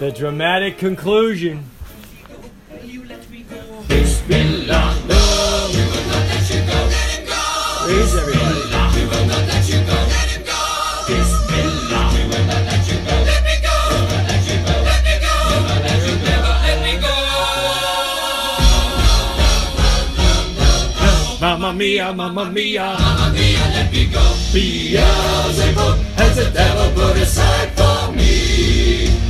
The dramatic conclusion. Mamma mia, mamma mia. Mamma mia, let you go, let him go. Let him go. Let me go. Beelzebub has the devil put aside for me.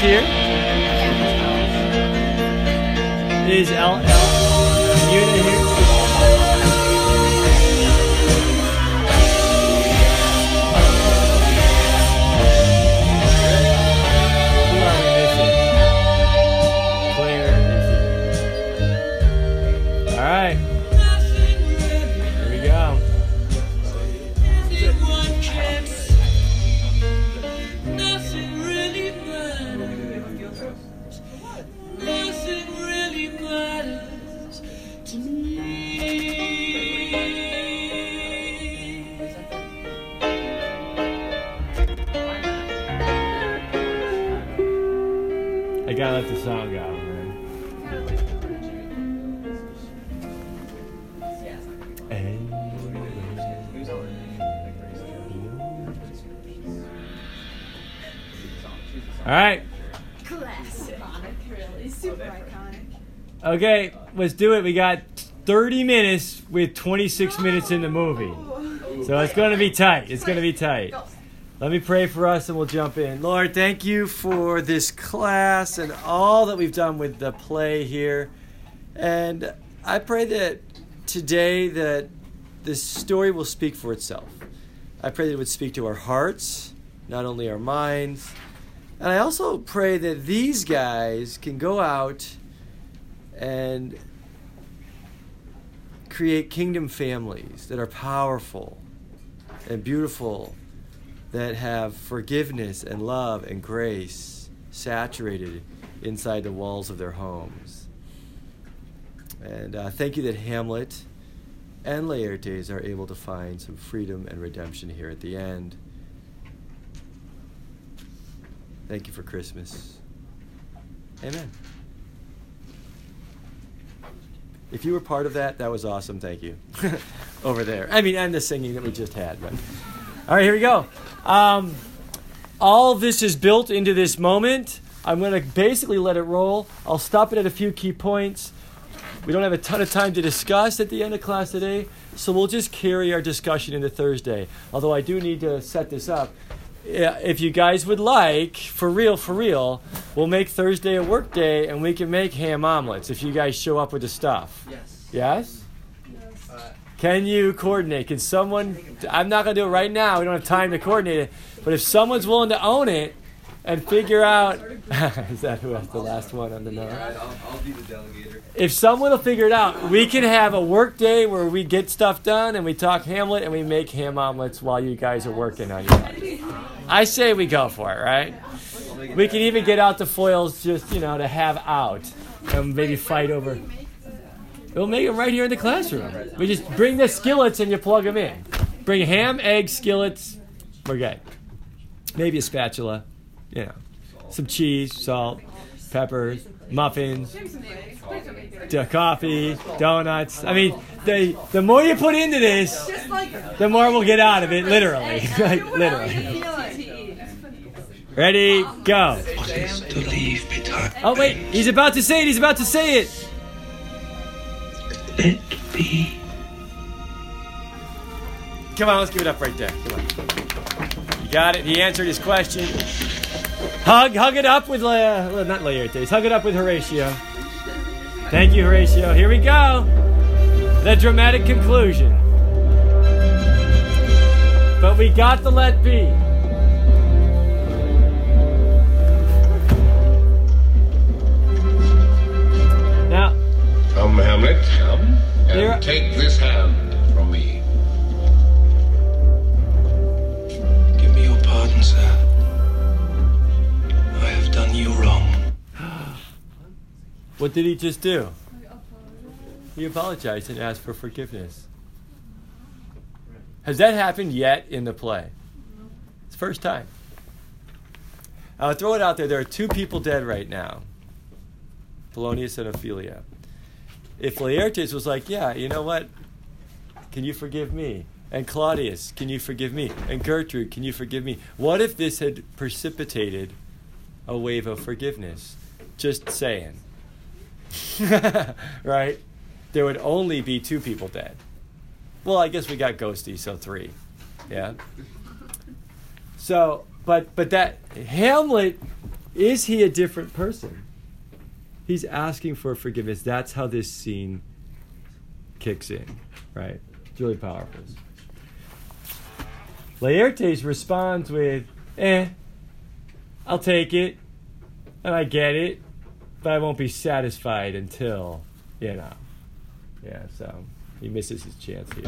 here? Is L All right. Classic. Really, super iconic. Okay, let's do it. We got 30 minutes with 26 minutes in the movie. So it's going to be tight. It's going to be tight. Let me pray for us and we'll jump in. Lord, thank you for this class and all that we've done with the play here. And I pray that today that this story will speak for itself. I pray that it would speak to our hearts, not only our minds. And I also pray that these guys can go out and create kingdom families that are powerful and beautiful, that have forgiveness and love and grace saturated inside the walls of their homes. And uh, thank you that Hamlet and Laertes are able to find some freedom and redemption here at the end. Thank you for Christmas. Amen. If you were part of that, that was awesome. Thank you. Over there. I mean, and the singing that we just had. But all right, here we go. Um, all this is built into this moment. I'm going to basically let it roll. I'll stop it at a few key points. We don't have a ton of time to discuss at the end of class today, so we'll just carry our discussion into Thursday. Although I do need to set this up. Yeah, If you guys would like, for real, for real, we'll make Thursday a work day and we can make ham omelets if you guys show up with the stuff. Yes. Yes? Uh, Can you coordinate? Can someone? I'm not gonna do it right now. We don't have time to coordinate it. But if someone's willing to own it and figure out, is that who has the last one on the note? Alright, I'll, I'll be the delegator. If someone will figure it out, we can have a work day where we get stuff done and we talk Hamlet and we make ham omelets while you guys are working on your. I say we go for it, right? We can even get out the foils just you know to have out and maybe fight over. We'll make them right here in the classroom. We just bring the skillets and you plug them in. Bring ham, eggs, skillets. We're good. Maybe a spatula, you know, some cheese, salt, peppers, muffins, d- coffee, donuts. I mean, the the more you put into this, the more we'll get out of it. Literally, like literally. Ready, go. What is to leave? Oh wait, he's about to say it. He's about to say it. Let be. Come on, let's give it up right there. Come on. You got it. He answered his question. Hug, hug it up with, uh, well, not Laertes. Hug it up with Horatio. Thank you, Horatio. Here we go. The dramatic conclusion. But we got the let be. Now, Come, Hamlet, come, and Here- take this hand what did he just do? He apologized and asked for forgiveness. Has that happened yet in the play? It's the first time. I'll throw it out there. There are two people dead right now Polonius and Ophelia. If Laertes was like, yeah, you know what? Can you forgive me? And Claudius, can you forgive me? And Gertrude, can you forgive me? What if this had precipitated a wave of forgiveness? Just saying. right? There would only be two people dead. Well, I guess we got Ghosty, so three. Yeah. So, but but that Hamlet is he a different person? He's asking for forgiveness. That's how this scene kicks in, right? It's really powerful. Laertes responds with, "Eh, I'll take it, and I get it, but I won't be satisfied until, you know." Yeah, so he misses his chance here.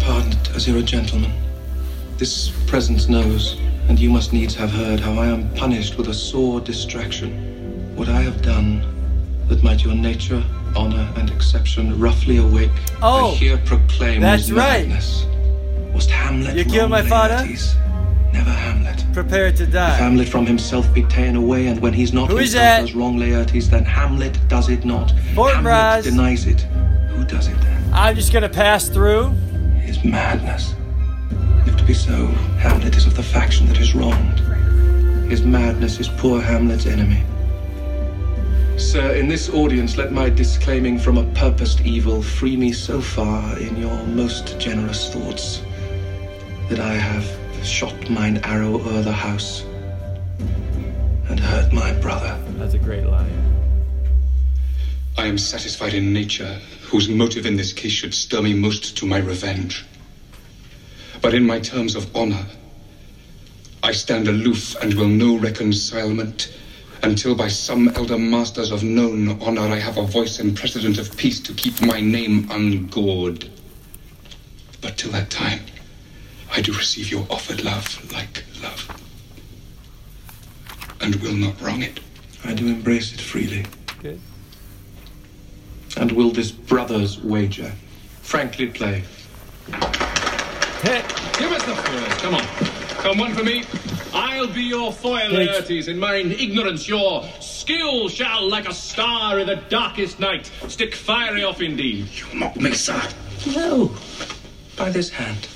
Pardon it, as you're a gentleman. This presence knows, and you must needs have heard, how I am punished with a sore distraction. What I have done, that might your nature, honor, and exception roughly awake, Oh, I here proclaim that's was right. madness. Was Hamlet You killed my father? Laertes? Never Hamlet. Prepare to If die. Hamlet from himself be ta'en away, and when he's not Who is that? does wrong Laertes, then Hamlet does it not. Fort Hamlet Braz. denies it. Who does it then? I'm just gonna pass through. His madness. If to be so, Hamlet is of the faction that is wronged. His madness is poor Hamlet's enemy. Sir, in this audience, let my disclaiming from a purposed evil free me so far in your most generous thoughts that I have shot mine arrow o'er the house and hurt my brother. That's a great line. I am satisfied in nature, whose motive in this case should stir me most to my revenge. But in my terms of honor, I stand aloof and will no reconcilement until by some elder masters of known honor I have a voice and precedent of peace to keep my name ungored. But till that time, I do receive your offered love like love, and will not wrong it. I do embrace it freely. Good. And will this brother's wager frankly play? Hit. Give us the first. Come on. Come one for me. I'll be your foil, Laertes. In mine ignorance, your skill shall, like a star in the darkest night, stick fiery off indeed. You mock me, sir. No. By this hand.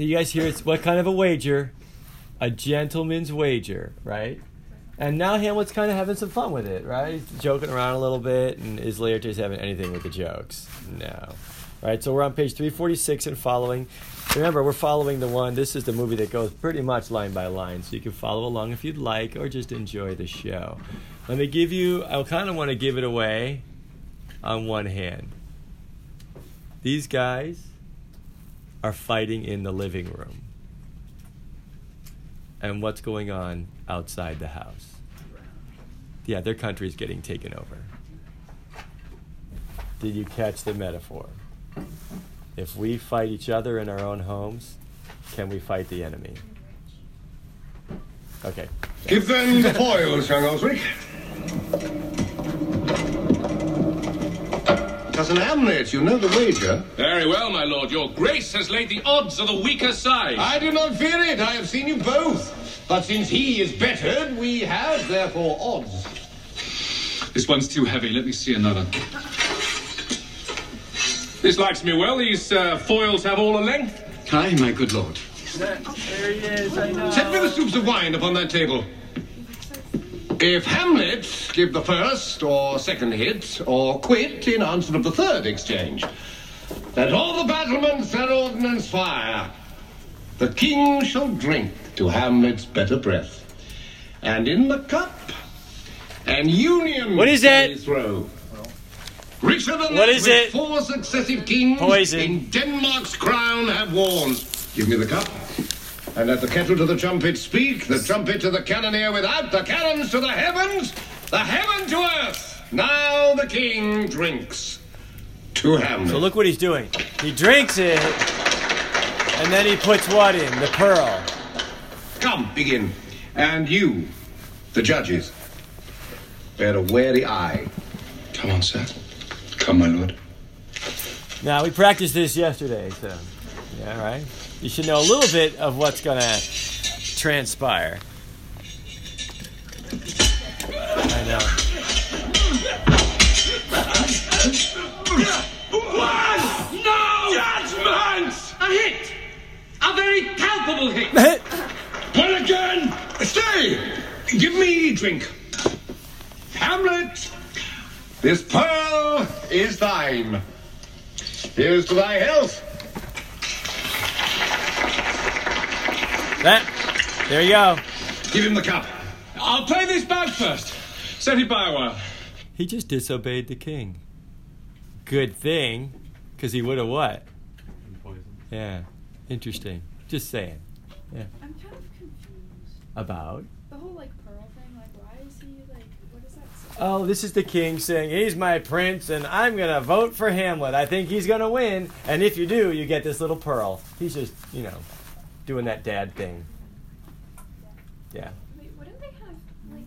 You guys hear it's what kind of a wager? A gentleman's wager, right? And now Hamlet's kind of having some fun with it, right? He's joking around a little bit, and is Laertes having anything with the jokes? No. Right, so we're on page 346 and following. Remember, we're following the one. This is the movie that goes pretty much line by line, so you can follow along if you'd like, or just enjoy the show. Let me give you, I kind of want to give it away on one hand. These guys are fighting in the living room. And what's going on outside the house? Yeah, their country is getting taken over. Did you catch the metaphor? If we fight each other in our own homes, can we fight the enemy? Okay. Give them the foils, young Osric. Cousin Hamlet, you know the wager. Very well, my lord. Your grace has laid the odds of the weaker side. I do not fear it. I have seen you both. But since he is bettered, we have therefore odds. This one's too heavy. Let me see another. This likes me well. These uh, foils have all a length. Aye, my good lord. There he is, I know. Set me the soups of wine upon that table. If Hamlet give the first or second hit, or quit in answer of the third exchange, let all the battlements their ordnance fire. the king shall drink to Hamlet's better breath. And in the cup, an union What is shall that? throw. Richer than What is it? four successive kings Poison. in Denmark's crown have worn. Give me the cup. And let the kettle to the trumpet speak, the trumpet to the cannoneer without, the cannons to the heavens, the heaven to earth. Now the king drinks to Hamlet. So look what he's doing. He drinks it, and then he puts what in? The pearl. Come, begin. And you, the judges, bear a wary eye. Come on, sir. Come, my lord. Now we practiced this yesterday, so yeah, right. You should know a little bit of what's gonna transpire. I know. One! No! Judgment! A hit! A very palpable hit! A hit! Well again! Stay! Give me a drink. Hamlet, this pearl is thine. Here's to thy health. That. There you go. Give him the cup. I'll play this bag first. Set it by a while. He just disobeyed the king. Good thing, because he would have what? Yeah. Interesting. Just saying. Yeah. I'm kind of confused. About. The whole like pearl thing, like why is he like what is that? say? Oh, this is the king saying, he's my prince, and I'm going to vote for Hamlet. I think he's going to win. And if you do, you get this little pearl. He's just, you know, doing that dad thing. Yeah. Wait, wouldn't they have like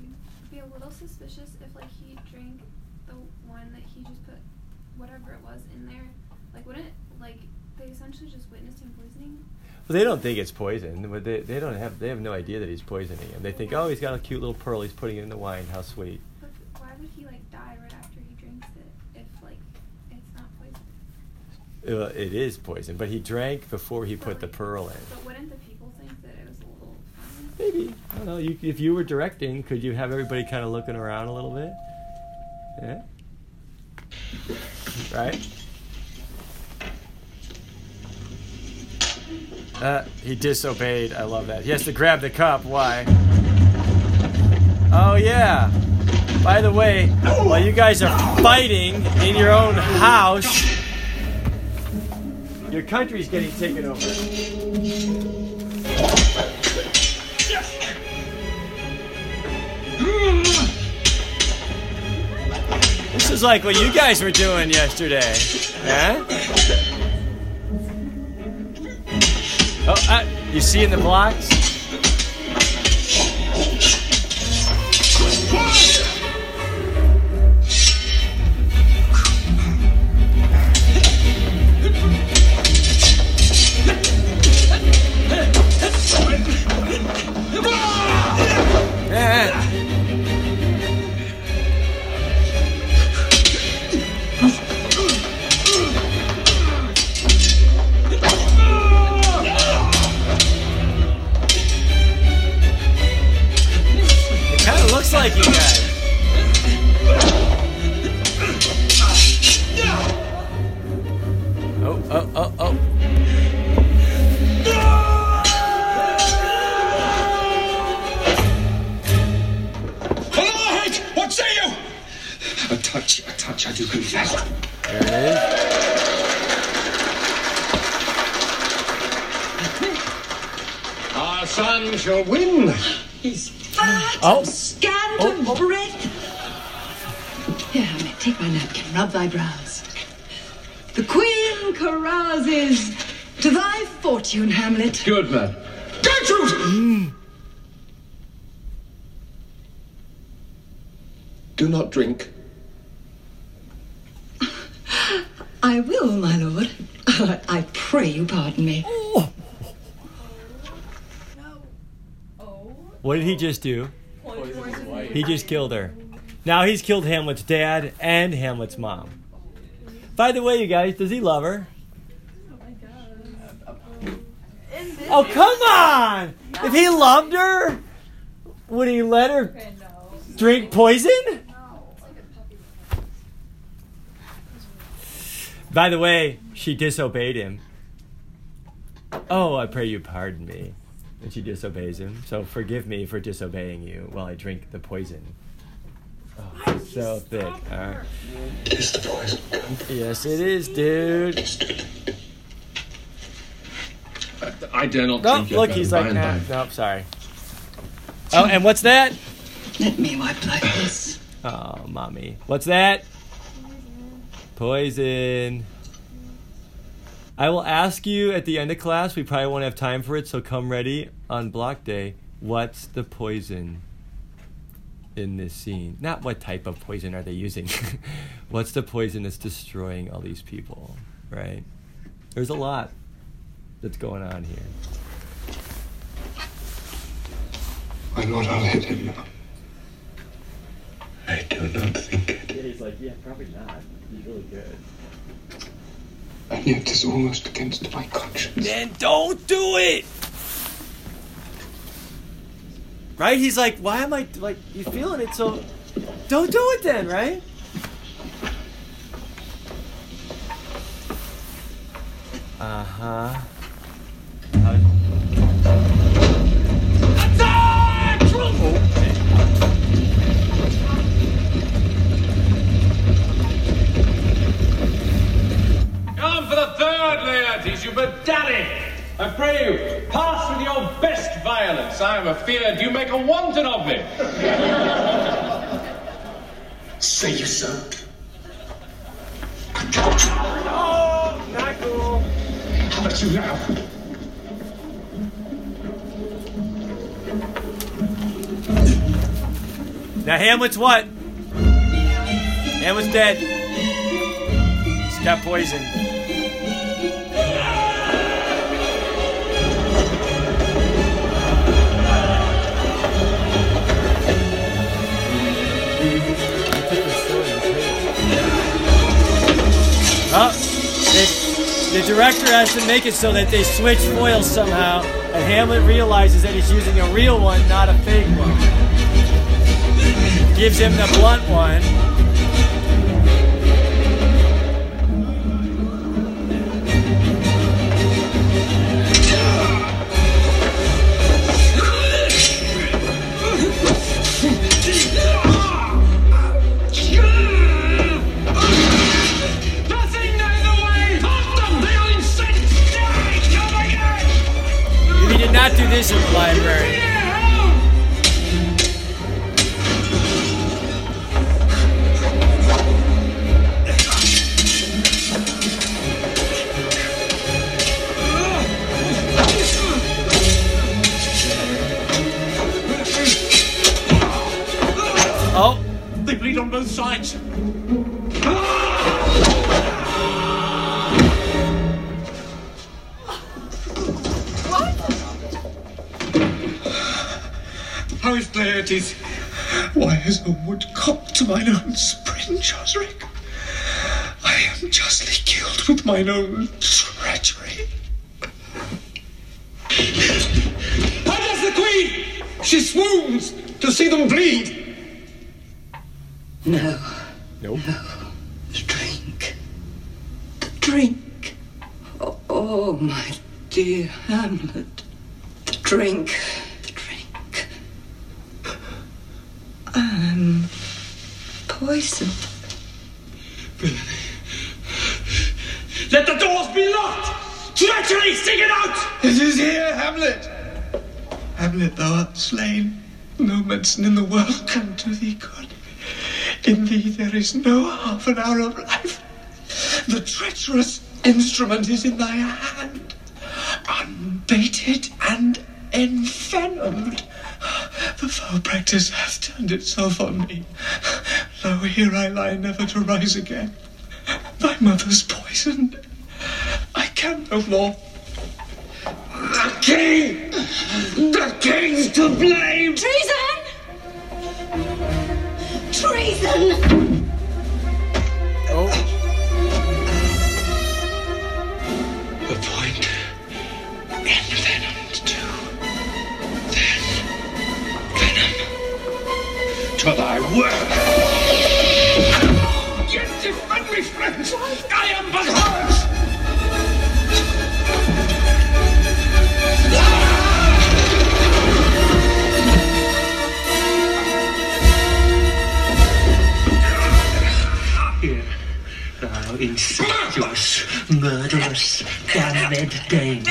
be a little suspicious if like he drank the one that he just put whatever it was in there? Like wouldn't like they essentially just witnessed him poisoning? Well, they don't think it's poison. but They, they don't have they have no idea that he's poisoning him. They think, oh, he's got a cute little pearl. He's putting it in the wine. How sweet. But why would he like die right after he drinks it if like it's not poison? Uh, it is poison, but he drank before he put the pearl in. But wouldn't the people think that it was a little funny? Maybe I don't know. You, if you were directing, could you have everybody kind of looking around a little bit? Yeah. Right. Uh, he disobeyed. I love that. He has to grab the cup. Why? Oh yeah. By the way, while you guys are fighting in your own house, your country's getting taken over. Is like what you guys were doing yesterday. Huh? Oh, uh, you see in the blocks? Like you guys. Oh, oh, oh, oh. Lord! What say you? A touch, a touch, I do confess. There it is. Our son shall win. He's fat, Oh. scant Oh, of oh. breath. Here, Hamlet, take my napkin, rub thy brows. The queen carouses. To thy fortune, Hamlet. Good man. Gertrude! Mm. Do not drink. I will, my lord. I pray you pardon me. Oh. oh. What did he just do? He just killed her. Now he's killed Hamlet's dad and Hamlet's mom. By the way, you guys, does he love her? Oh come on! If he loved her, would he let her drink poison? By the way, she disobeyed him. Oh, I pray you pardon me. And she disobeys him. So forgive me for disobeying you while I drink the poison. Oh, it's so thick. All right. Is the poison Yes, it is, dude. I dare not Oh, drink it. look, he's like, and nah, by. nope, sorry. Oh, and what's that? Let me wipe like this. Oh, mommy. What's that? Poison. I will ask you at the end of class. We probably won't have time for it, so come ready on block day. What's the poison in this scene? Not what type of poison are they using. What's the poison that's destroying all these people, right? There's a lot that's going on here. My lord, I'll hit him. I do not think it. he's like, yeah, probably not. He's really good. And yet it's almost against my conscience. Then don't do it. Right? He's like, why am I like you feeling it? So don't do it then, right? Uh huh. For the third, Laertes, you bedaddy! I pray you, pass with your best violence. I am afeard you make a wanton of me. Say you so. Oh, not cool. How about you now? Now Hamlet's what? Hamlet's dead. He's got poison. They, the director has to make it so that they switch foils somehow, and Hamlet realizes that he's using a real one, not a fake one. Gives him the blunt one. Do this in the library. Oh, They bleed on both sides. How is Why has a woodcock to mine own spring, Osric? I am justly killed with mine own treachery. How does the queen? She swoons to see them bleed. No. no, The drink. The drink. Oh, oh, my dear Hamlet. The drink. I'm poisoned. Let the doors be locked. Treachery, sing it out. It is here, Hamlet. Hamlet, thou art slain. No medicine in the world can do thee good. In thee there is no half an hour of life. The treacherous instrument is in thy hand, unbaited and envenomed. The foul practice hath turned itself on me. Lo, here I lie, never to rise again. My mother's poisoned. I can no more. The king. The king's to blame. Treason! Treason! work. Yet defend me, friends. I am but hers. Here, thou incestuous, murderous, damned dame.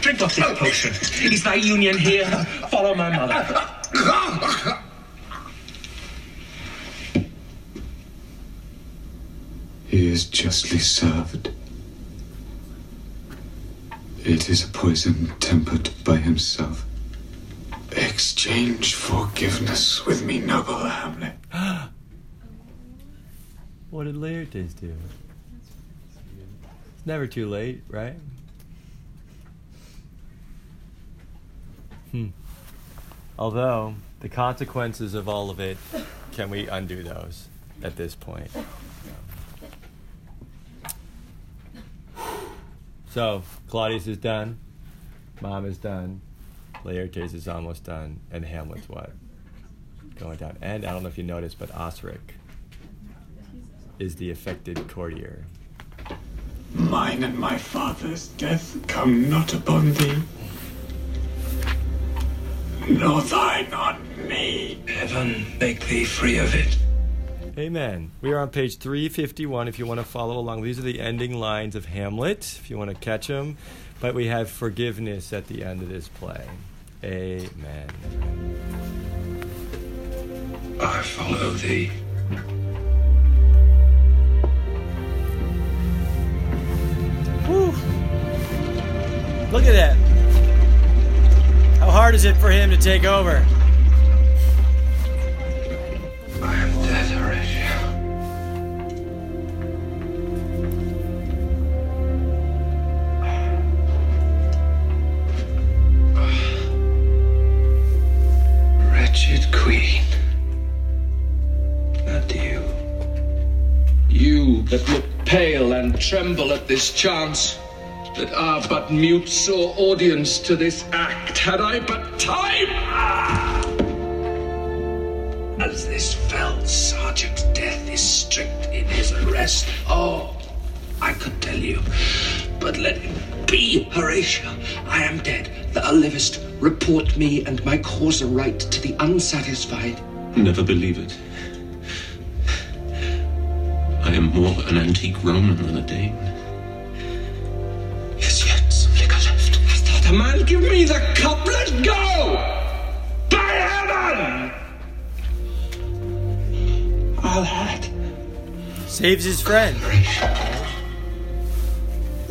Drink off this potion. Is thy union here? Follow my mother. Justly served. It is a poison tempered by himself. Exchange forgiveness with me, noble Hamlet. What did Laertes do? It's never too late, right? Hmm. Although, the consequences of all of it, can we undo those at this point? So, Claudius is done, Mom is done, Laertes is almost done, and Hamlet's what? Going down. And I don't know if you noticed, but Osric is the affected courtier. Mine and my father's death come not upon thee, nor thine on me. Heaven make thee free of it. Amen. We are on page 351 if you want to follow along. These are the ending lines of Hamlet, if you want to catch them. But we have forgiveness at the end of this play. Amen. I follow thee. Whew. Look at that. How hard is it for him to take over? Tremble at this chance, that are but mute saw audience to this act, had I but time! As this fell sergeant's death is strict in his arrest, oh, I could tell you. But let it be, Horatio. I am dead. Thou livest. Report me and my cause aright to the unsatisfied. Never believe it. I am more an antique Roman than a Dane. Yes, yet some liquor left. Hast thou the man? Give me the cup. Let go! By heaven! I'll have it. Saves his friend.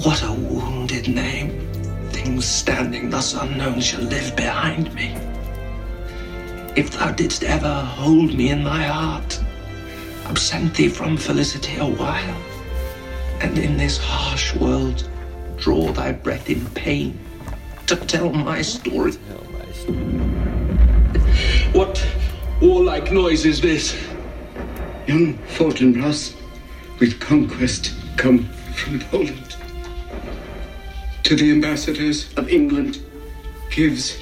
What a wounded name. Things standing thus unknown shall live behind me. If thou didst ever hold me in thy heart, absent thee from felicity a while, and in this harsh world draw thy breath in pain to tell my story. What warlike noise is this? Young Fortinbras, with conquest come from Poland. To the ambassadors of England gives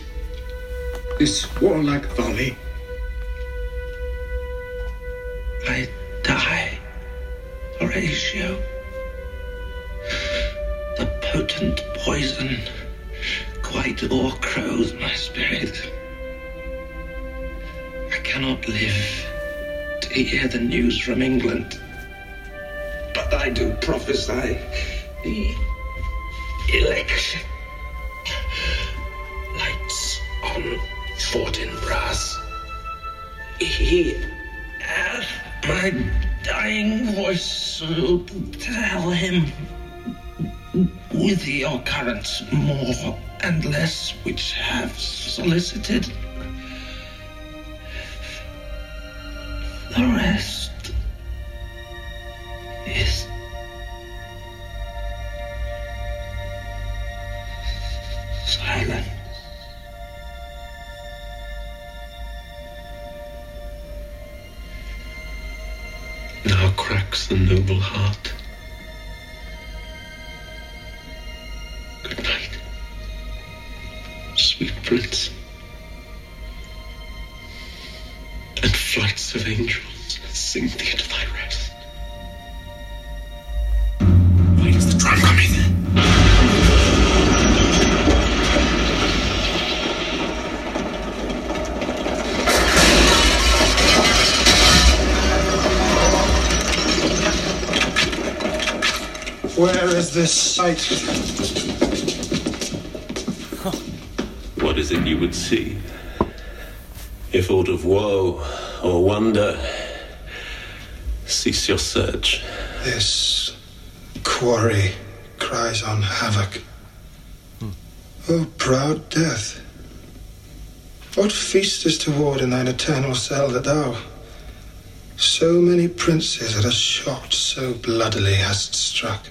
this warlike volley. I Horatio. The potent poison quite o'ercrows my spirit. I cannot live to hear the news from England. But I do prophesy the election. Lights on Fortinbras. He hath my dying voice, so tell him with your currents more and less which have solicited the rest is noble heart. Sight? What is it you would see? If aught of woe or wonder, cease your search. This quarry cries on havoc. Hmm. O proud death, what feast is toward in thine eternal cell that thou so many princes at a shot so bloodily hast struck?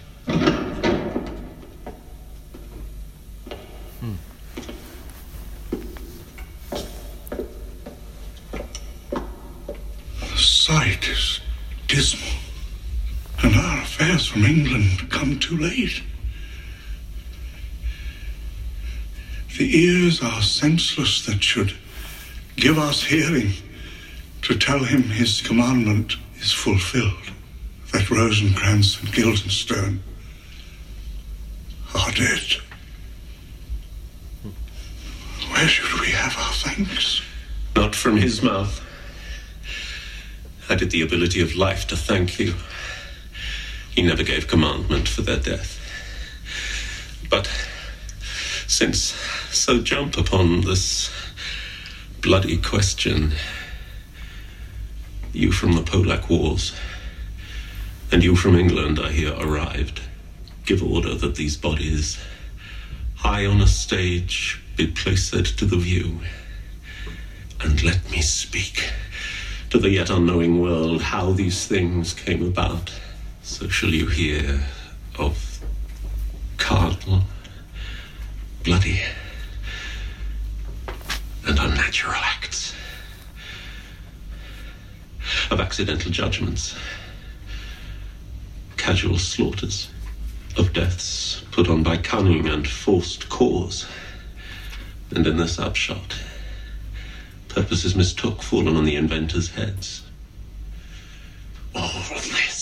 The sight is dismal, and our affairs from Too late. The ears are senseless that should give us hearing to tell him his commandment is fulfilled, that Rosencrantz and Guildenstern are dead. Where should we have our thanks? Not from his mouth. Had it the ability of life to thank you. He never gave commandment for their death. But since so jump upon this bloody question, you from the Polack Wars, and you from England are here arrived, give order that these bodies, high on a stage, be placed to the view, and let me speak to the yet unknowing world how these things came about. So shall you hear of cardinal, bloody, and unnatural acts, of accidental judgments, casual slaughters, of deaths put on by cunning and forced cause, and in this upshot, purposes mistook fallen on the inventors' heads. All this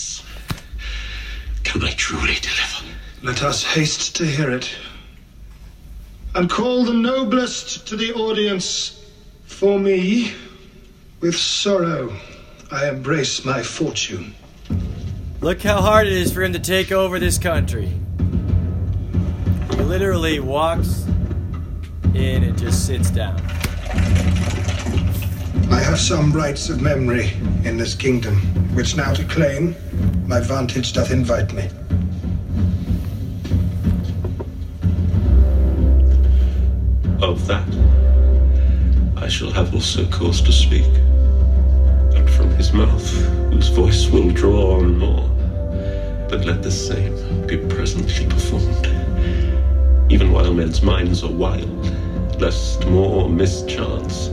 can I truly deliver? Let us haste to hear it. And call the noblest to the audience. For me, with sorrow, I embrace my fortune. Look how hard it is for him to take over this country. He literally walks in and just sits down. I have some rights of memory in this kingdom, which now to claim, my vantage doth invite me. Of that, I shall have also cause to speak. And from his mouth, whose voice will draw on more. But let the same be presently performed, even while men's minds are wild, lest more mischance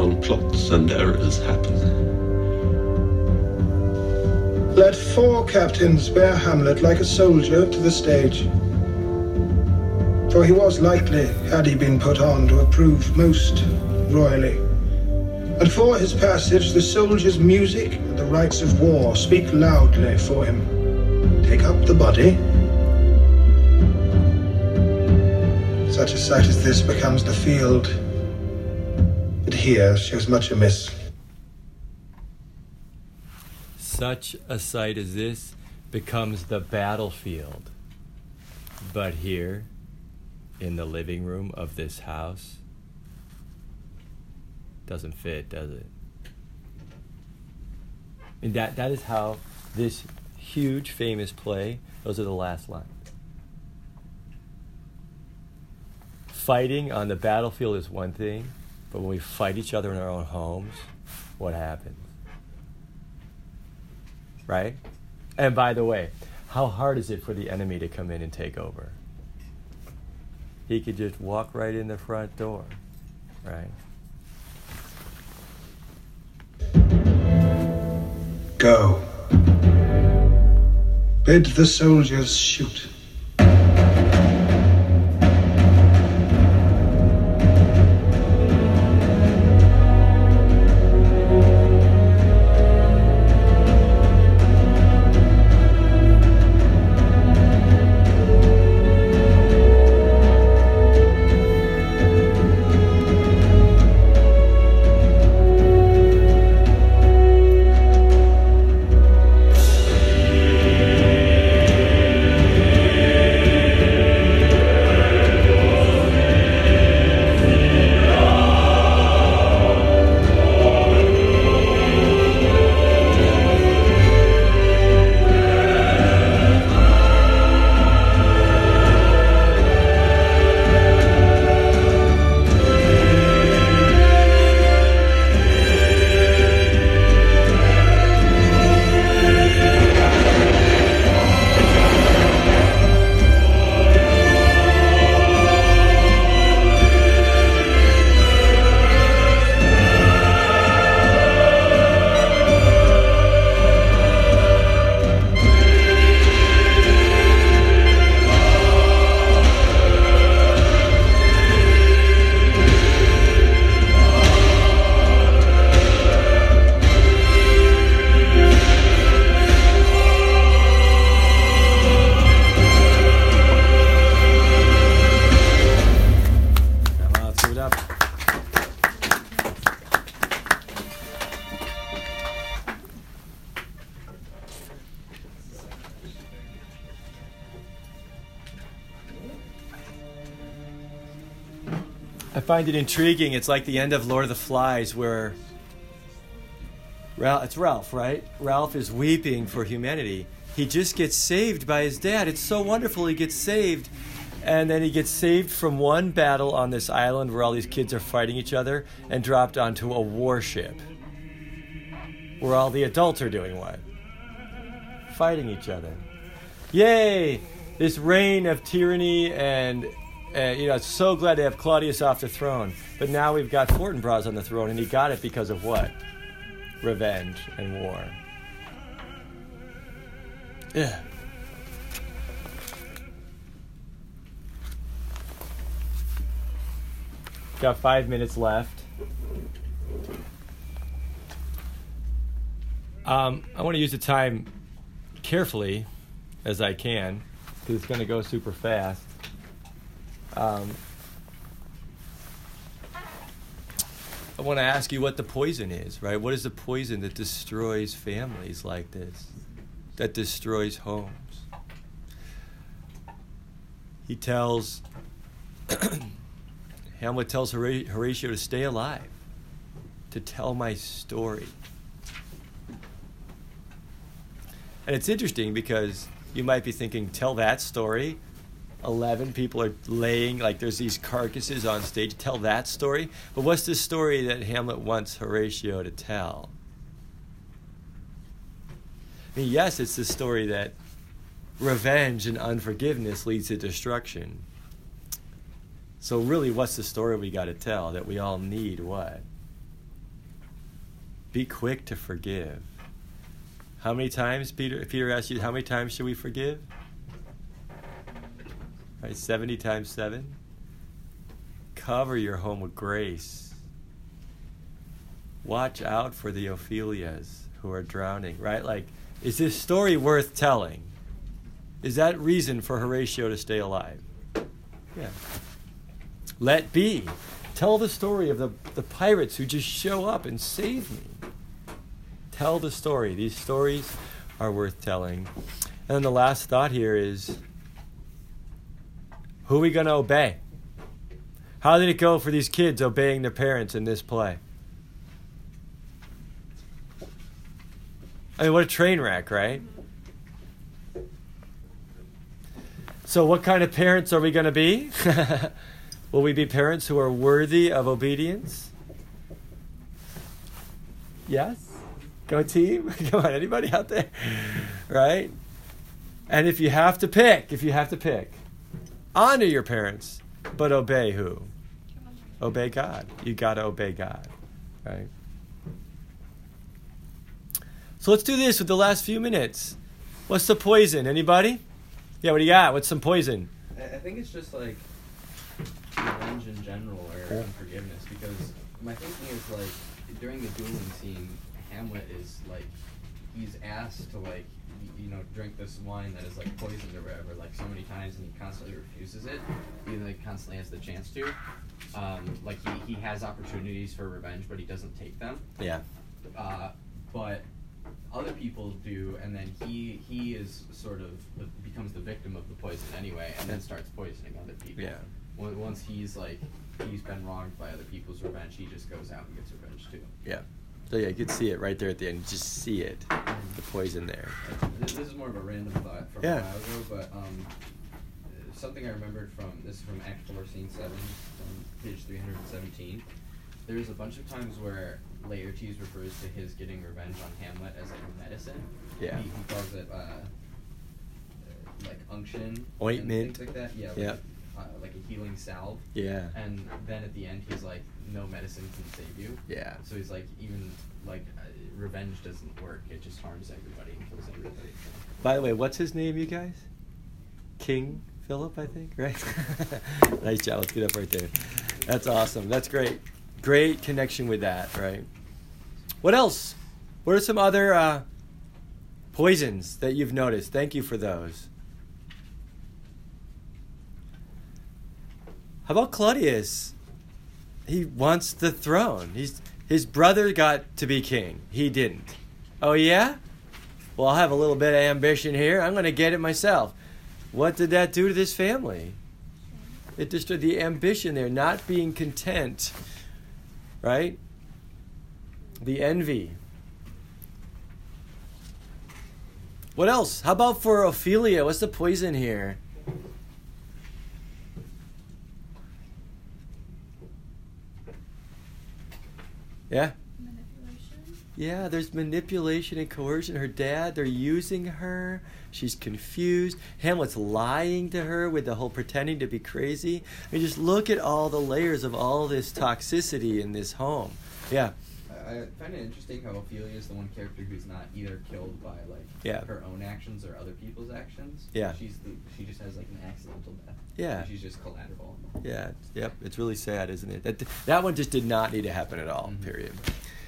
on plots and errors happen. Let four captains bear Hamlet like a soldier to the stage. For he was likely, had he been put on, to approve most royally. And for his passage, the soldier's music and the rites of war speak loudly for him. Take up the body. Such a sight as this becomes the field. But here shows much amiss. Such a sight as this becomes the battlefield. But here, in the living room of this house, doesn't fit, does it? And that that is how this huge famous play, those are the last lines. Fighting on the battlefield is one thing, but when we fight each other in our own homes, what happens? Right? And by the way, how hard is it for the enemy to come in and take over? He could just walk right in the front door, right? Go. Bid the soldiers shoot. Find it intriguing. It's like the end of Lord of the Flies, where Ralph, it's Ralph, right? Ralph is weeping for humanity. He just gets saved by his dad. It's so wonderful. He gets saved, and then he gets saved from one battle on this island where all these kids are fighting each other, and dropped onto a warship where all the adults are doing what? Fighting each other. Yay! This reign of tyranny and, uh, you know, so glad to have Claudius off the throne. But now we've got Fortinbras on the throne, and he got it because of what? Revenge and war. Yeah. Got five minutes left. Um, I want to use the time carefully as I can because it's going to go super fast. Um, I want to ask you what the poison is, right? What is the poison that destroys families like this, that destroys homes? He tells, Hamlet tells Horatio to stay alive, to tell my story. And it's interesting because you might be thinking, tell that story. 11 people are laying, like there's these carcasses on stage. Tell that story. But what's the story that Hamlet wants Horatio to tell? I mean, yes, it's the story that revenge and unforgiveness leads to destruction. So, really, what's the story we got to tell? That we all need what? Be quick to forgive. How many times, Peter? Peter asked you, how many times should we forgive? Right, 70 times 7. Cover your home with grace. Watch out for the Ophelias who are drowning, right? Like, is this story worth telling? Is that reason for Horatio to stay alive? Yeah. Let be. Tell the story of the, the pirates who just show up and save me. Tell the story. These stories are worth telling. And the last thought here is who are we going to obey? How did it go for these kids obeying their parents in this play? I mean, what a train wreck, right? So, what kind of parents are we going to be? Will we be parents who are worthy of obedience? Yes? Go team? Come on, anybody out there? Right? And if you have to pick, if you have to pick, honor your parents, but obey who? Obey God. You got to obey God, right? So let's do this with the last few minutes. What's the poison? Anybody? Yeah, what do you got? What's some poison? I, think it's just like revenge in general or Yeah. unforgiveness because my thinking is like during the dueling scene, Hamlet is like he's asked to like you know drink this wine that is like poisoned or whatever like so many times and he constantly refuses it. He like constantly has the chance to. Um, like he, he has opportunities for revenge, but he doesn't take them. Yeah. Uh, but other people do, and then he he is sort of the, becomes the victim of the poison anyway, and then starts poisoning other people. Yeah. Once once he's like he's been wronged by other people's revenge, he just goes out and gets revenge too. Yeah. So yeah, you could see it right there at the end. Just see it, the poison there. This, is more of a random thought from Yeah. a while ago, but um, something I remembered from this is from Act Four, Scene Seven, page three hundred and seventeen. There's a bunch of times where Laertes refers to his getting revenge on Hamlet as like a medicine. Yeah. He, he calls it uh, uh, like unction. Ointment. Things like that. Yeah. Like, Yeah. Uh, like a healing salve. Yeah. And then at the end, he's like, "No medicine can save you." Yeah. So he's like, even like uh, revenge doesn't work. It just harms everybody and kills everybody. By the way, what's his name, you guys? King Philip, I think, right? nice job. Let's get up right there. That's awesome. That's great. Great connection with that, right? What else? What are some other uh, poisons that you've noticed? Thank you for those. How about Claudius? He wants the throne. He's his brother got to be king. He didn't. Oh yeah? Well, I'll have a little bit of ambition here. I'm going to get it myself. What did that do to this family? It destroyed the ambition there, not being content, right? The envy. What else? How about for Ophelia? What's the poison here? Yeah? Yeah, there's manipulation and coercion. Her dad, they're using her. She's confused. Hamlet's lying to her with the whole pretending to be crazy. I mean, just look at all the layers of all this toxicity in this home. Yeah. I find it interesting how Ophelia is the one character who's not either killed by like Yeah. her own actions or other people's actions. Yeah. She's the she just has like an accidental death. Yeah. She's just collateral. Yeah, yep. It's really sad, isn't it? That that one just did not need to happen at all. Period.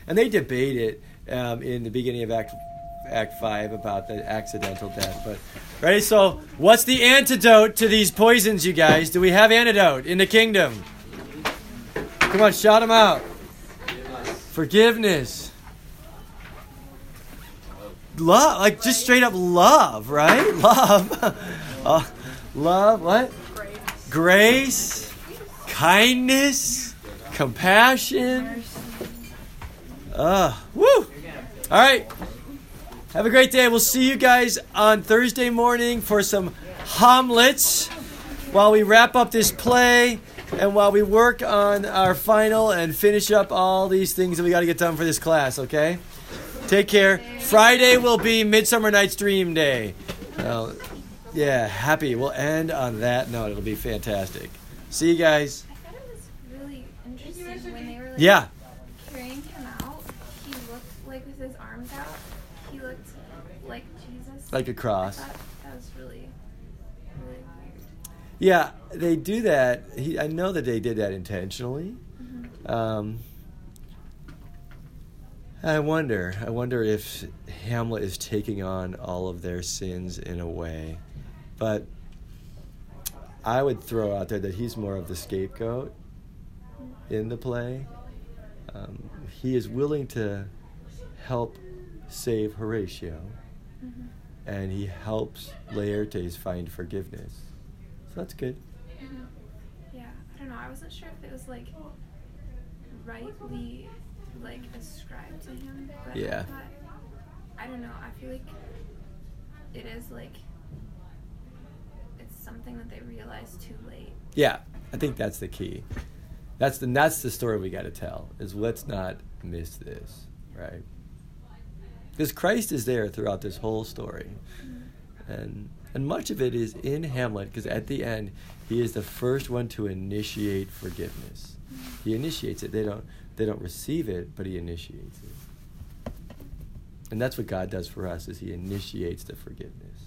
And they debate it um, in the beginning of Act Act Five about the accidental death. But ready? So, what's the antidote to these poisons, you guys? Do we have antidote in the kingdom? Come on, shout them out. Forgiveness. Love, like just straight up love, right? Love. Uh, love, what? Grace. Kindness. Compassion. Uh, woo! All right. Have a great day. We'll see you guys on Thursday morning for some Hamlets while we wrap up this play and while we work on our final and finish up all these things that we got to get done for this class, okay? Take care. Friday will be Midsummer Night's Dream Day. Uh, yeah, happy. We'll end on that note. It'll be fantastic. See you guys. really interesting when they were like Yeah. carrying him out. He looked like with his arms out. He looked like Jesus. Like a cross. I thought that was really, really weird. Yeah, they do that. He, I know that they did that intentionally. Um, I wonder. I wonder if Hamlet is taking on all of their sins in a way, but I would throw out there that he's more of the scapegoat in the play. Um, he is willing to help save Horatio, and he helps Laertes find forgiveness. So that's good. Yeah, I don't know. I wasn't sure if it was like rightly like ascribed to him, but Yeah. I, thought, I don't know. I feel like it is like it's something that they realize too late. Yeah, I think that's the key. That's the that's the story we got to tell. Is let's not miss this, right? Because Christ is there throughout this whole story, mm-hmm. and and much of it is in Hamlet. Because at the end, he is the first one to initiate forgiveness. He initiates it. They don't they don't receive it, but he initiates it. And that's what God does for us: is He initiates the forgiveness.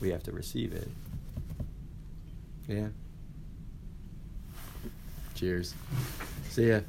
We have to receive it. Yeah. Cheers. See ya.